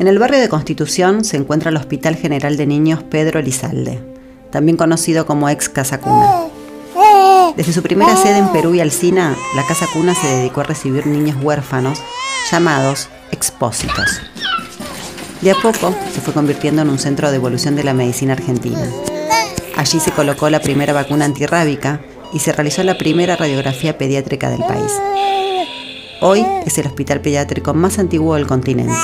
En el barrio de Constitución se encuentra el Hospital General de Niños Pedro Elizalde, también conocido como ex Casa Cuna. Desde su primera sede en Perú y Alcina, la Casa Cuna se dedicó a recibir niños huérfanos llamados expósitos. De a poco se fue convirtiendo en un centro de evolución de la medicina argentina. Allí se colocó la primera vacuna antirrábica y se realizó la primera radiografía pediátrica del país. Hoy es el hospital pediátrico más antiguo del continente.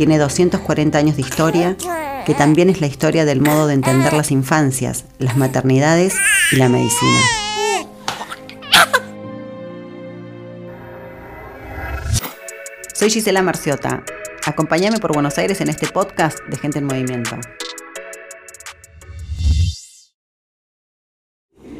Tiene 240 años de historia, que también es la historia del modo de entender las infancias, las maternidades y la medicina. Soy Gisela Marciota. Acompáñame por Buenos Aires en este podcast de Gente en Movimiento.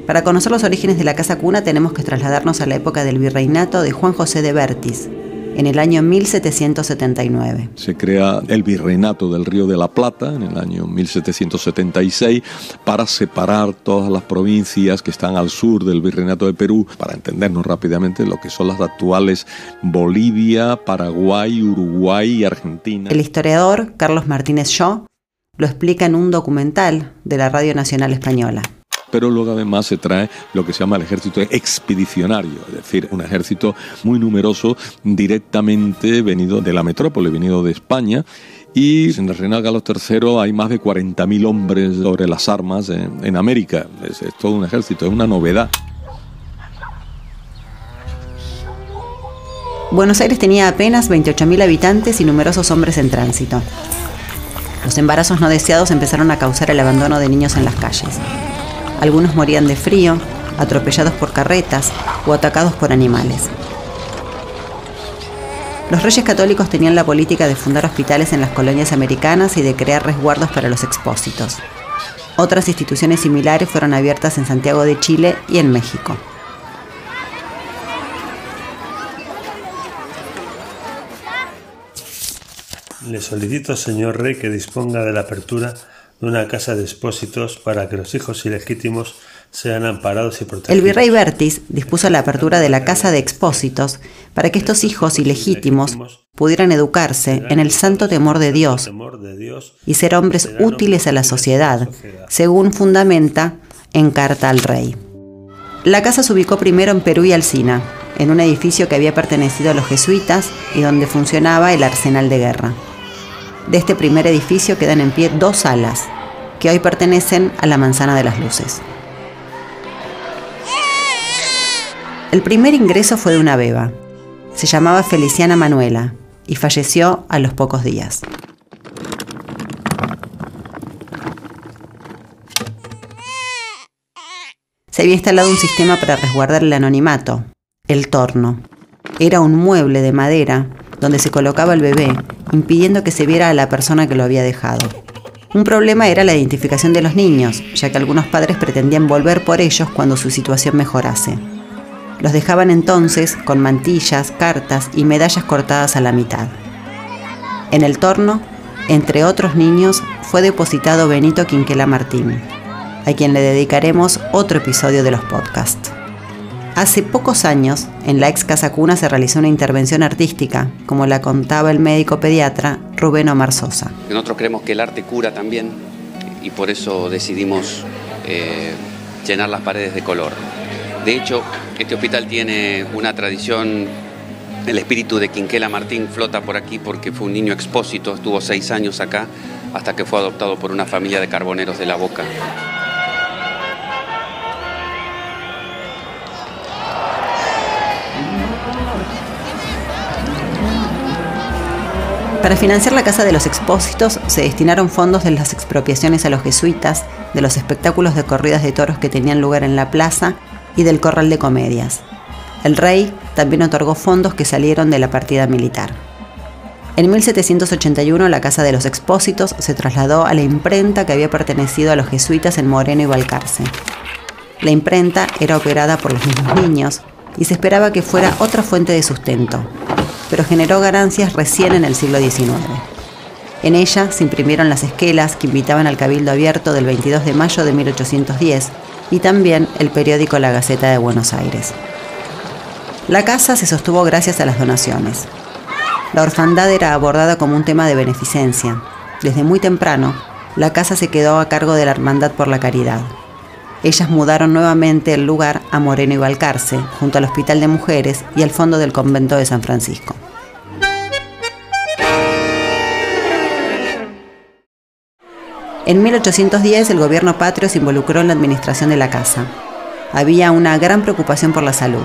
Para conocer los orígenes de la Casa Cuna tenemos que trasladarnos a la época del virreinato de Juan José de Bertis, en el año 1779. Se crea el Virreinato del Río de la Plata en el año 1776 para separar todas las provincias que están al sur del Virreinato de Perú, para entendernos rápidamente lo que son las actuales Bolivia, Paraguay, Uruguay y Argentina. El historiador Carlos Martínez Shaw lo explica en un documental de la Radio Nacional Española pero luego además se trae lo que se llama el ejército expedicionario, es decir, un ejército muy numeroso directamente venido de la metrópole, venido de España. Y en el reinado Carlos III hay más de 40.000 hombres sobre las armas en, América. Es, es todo un ejército, es una novedad. Buenos Aires tenía apenas 28.000 habitantes y numerosos hombres en tránsito. Los embarazos no deseados empezaron a causar el abandono de niños en las calles. Algunos morían de frío, atropellados por carretas o atacados por animales. Los reyes católicos tenían la política de fundar hospitales en las colonias americanas y de crear resguardos para los expósitos. Otras instituciones similares fueron abiertas en Santiago de Chile y en México. Le solicito, señor rey, que disponga de la apertura de una casa de expósitos para que los hijos ilegítimos sean amparados y protegidos. El virrey Bertis dispuso la apertura de la casa de expósitos para que estos hijos ilegítimos pudieran educarse en el santo temor de Dios y ser hombres útiles a la sociedad, según fundamenta en Carta al Rey. La casa se ubicó primero en Perú y Alcina, en un edificio que había pertenecido a los jesuitas y donde funcionaba el arsenal de guerra. De este primer edificio quedan en pie dos salas, que hoy pertenecen a la Manzana de las Luces. El primer ingreso fue de una beba. Se llamaba Feliciana Manuela y falleció a los pocos días. Se había instalado un sistema para resguardar el anonimato, el torno. Era un mueble de madera donde se colocaba el bebé, impidiendo que se viera a la persona que lo había dejado. Un problema era la identificación de los niños, ya que algunos padres pretendían volver por ellos cuando su situación mejorase. Los dejaban entonces con mantillas, cartas y medallas cortadas a la mitad. En el torno, entre otros niños, fue depositado Benito Quinquela Martín, a quien le dedicaremos otro episodio de los podcasts. Hace pocos años, en la ex Casa Cuna se realizó una intervención artística, como la contaba el médico pediatra Rubén Omar Sosa. Nosotros creemos que el arte cura también y por eso decidimos eh, llenar las paredes de color. De hecho, este hospital tiene una tradición, el espíritu de Quinquela Martín flota por aquí porque fue un niño expósito, estuvo seis años acá hasta que fue adoptado por una familia de carboneros de la Boca. Para financiar la Casa de los Expósitos se destinaron fondos de las expropiaciones a los jesuitas, de los espectáculos de corridas de toros que tenían lugar en la plaza y del corral de comedias. El rey también otorgó fondos que salieron de la partida militar. En 1781 la Casa de los Expósitos se trasladó a la imprenta que había pertenecido a los jesuitas en Moreno y Balcarce. La imprenta era operada por los mismos niños y se esperaba que fuera otra fuente de sustento, pero generó ganancias recién en el siglo XIX. En ella se imprimieron las esquelas que invitaban al Cabildo Abierto del 22 de mayo de 1810 y también el periódico La Gaceta de Buenos Aires. La casa se sostuvo gracias a las donaciones. La orfandad era abordada como un tema de beneficencia. Desde muy temprano, la casa se quedó a cargo de la Hermandad por la Caridad. Ellas mudaron nuevamente el lugar a Moreno y Balcarce, junto al Hospital de Mujeres y al fondo del convento de San Francisco. En 1810 el gobierno patrio se involucró en la administración de la casa. Había una gran preocupación por la salud.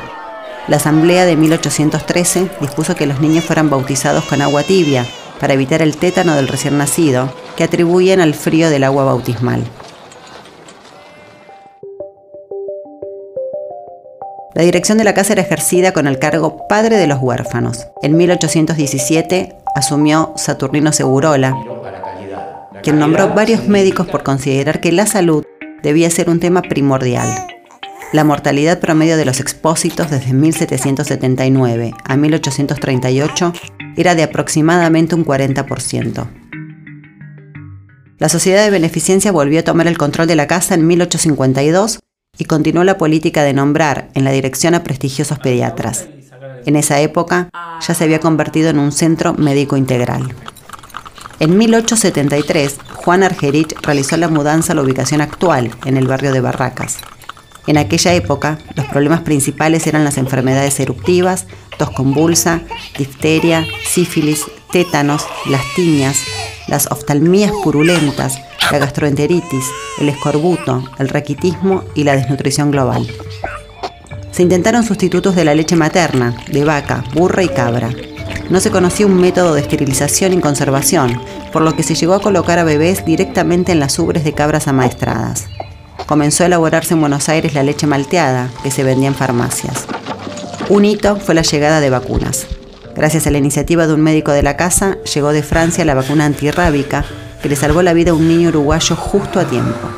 La asamblea de 1813 dispuso que los niños fueran bautizados con agua tibia para evitar el tétano del recién nacido, que atribuyen al frío del agua bautismal. La dirección de la casa era ejercida con el cargo padre de los huérfanos. En 1817 asumió Saturnino Segurola, quien nombró varios médicos por considerar que la salud debía ser un tema primordial. La mortalidad promedio de los expósitos desde 1779 a 1838 era de aproximadamente un 40%. La sociedad de beneficencia volvió a tomar el control de la casa en 1852 y continuó la política de nombrar en la dirección a prestigiosos pediatras. En esa época ya se había convertido en un centro médico integral. En 1873, Juan Argerich realizó la mudanza a la ubicación actual, en el barrio de Barracas. En aquella época, los problemas principales eran las enfermedades eruptivas, tos convulsa, difteria, sífilis, tétanos, las tiñas, las oftalmías purulentas, la gastroenteritis, el escorbuto, el raquitismo y la desnutrición global. Se intentaron sustitutos de la leche materna, de vaca, burra y cabra. No se conocía un método de esterilización y conservación, por lo que se llegó a colocar a bebés directamente en las ubres de cabras amaestradas. Comenzó a elaborarse en Buenos Aires la leche malteada, que se vendía en farmacias. Un hito fue la llegada de vacunas. Gracias a la iniciativa de un médico de la casa, llegó de Francia la vacuna antirrábica, que le salvó la vida a un niño uruguayo justo a tiempo.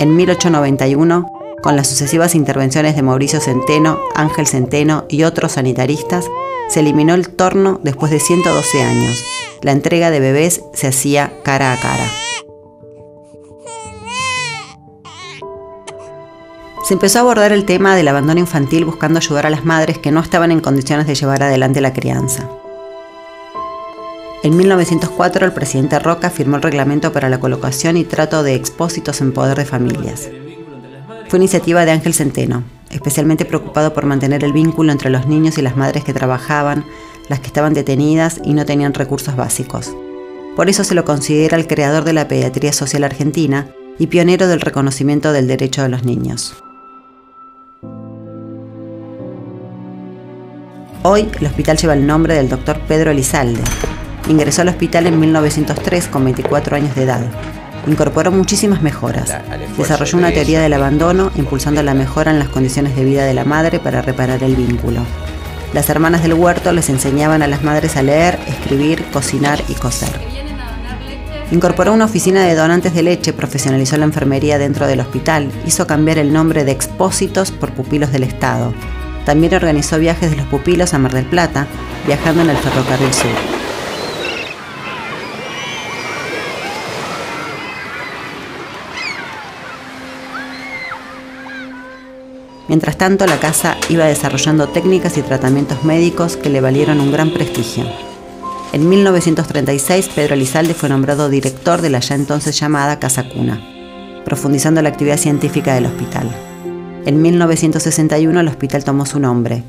En 1891, con las sucesivas intervenciones de Mauricio Centeno, Ángel Centeno y otros sanitaristas, se eliminó el torno después de 112 años. La entrega de bebés se hacía cara a cara. Se empezó a abordar el tema del abandono infantil buscando ayudar a las madres que no estaban en condiciones de llevar adelante la crianza. En 1904 el presidente Roca firmó el reglamento para la colocación y trato de expósitos en poder de familias. Fue iniciativa de Ángel Centeno, especialmente preocupado por mantener el vínculo entre los niños y las madres que trabajaban, las que estaban detenidas y no tenían recursos básicos. Por eso se lo considera el creador de la pediatría social argentina y pionero del reconocimiento del derecho de los niños. Hoy el hospital lleva el nombre del doctor Pedro Elizalde, Ingresó al hospital en 1903 con 24 años de edad. Incorporó muchísimas mejoras. Desarrolló una teoría del abandono, impulsando la mejora en las condiciones de vida de la madre para reparar el vínculo. Las hermanas del huerto les enseñaban a las madres a leer, escribir, cocinar y coser. Incorporó una oficina de donantes de leche, profesionalizó la enfermería dentro del hospital, hizo cambiar el nombre de expósitos por pupilos del Estado. También organizó viajes de los pupilos a Mar del Plata, viajando en el ferrocarril sur. Mientras tanto, la casa iba desarrollando técnicas y tratamientos médicos que le valieron un gran prestigio. En 1936, Pedro Elizalde fue nombrado director de la ya entonces llamada Casa Cuna, profundizando la actividad científica del hospital. En 1961 el hospital tomó su nombre.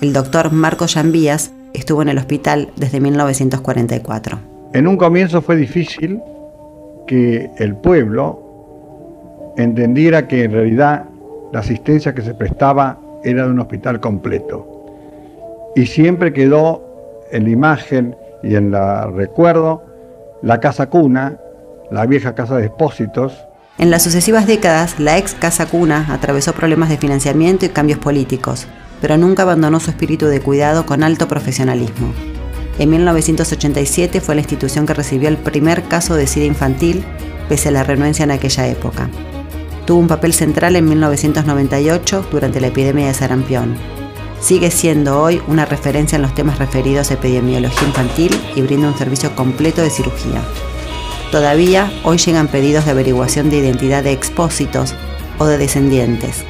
El doctor Marco Llambías estuvo en el hospital desde 1944. En un comienzo fue difícil que el pueblo entendiera que en realidad la asistencia que se prestaba era de un hospital completo. Y siempre quedó en la imagen y en el recuerdo la casa cuna, la vieja casa de expósitos. En las sucesivas décadas, la ex casa cuna atravesó problemas de financiamiento y cambios políticos, pero nunca abandonó su espíritu de cuidado con alto profesionalismo. En 1987 fue la institución que recibió el primer caso de SIDA infantil, pese a la renuencia en aquella época. Tuvo un papel central en 1998 durante la epidemia de sarampión. Sigue siendo hoy una referencia en los temas referidos a epidemiología infantil y brinda un servicio completo de cirugía. Todavía hoy llegan pedidos de averiguación de identidad de expósitos o de descendientes.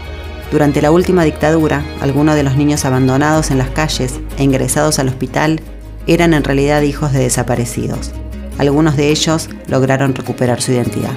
Durante la última dictadura, algunos de los niños abandonados en las calles e ingresados al hospital eran en realidad hijos de desaparecidos. Algunos de ellos lograron recuperar su identidad.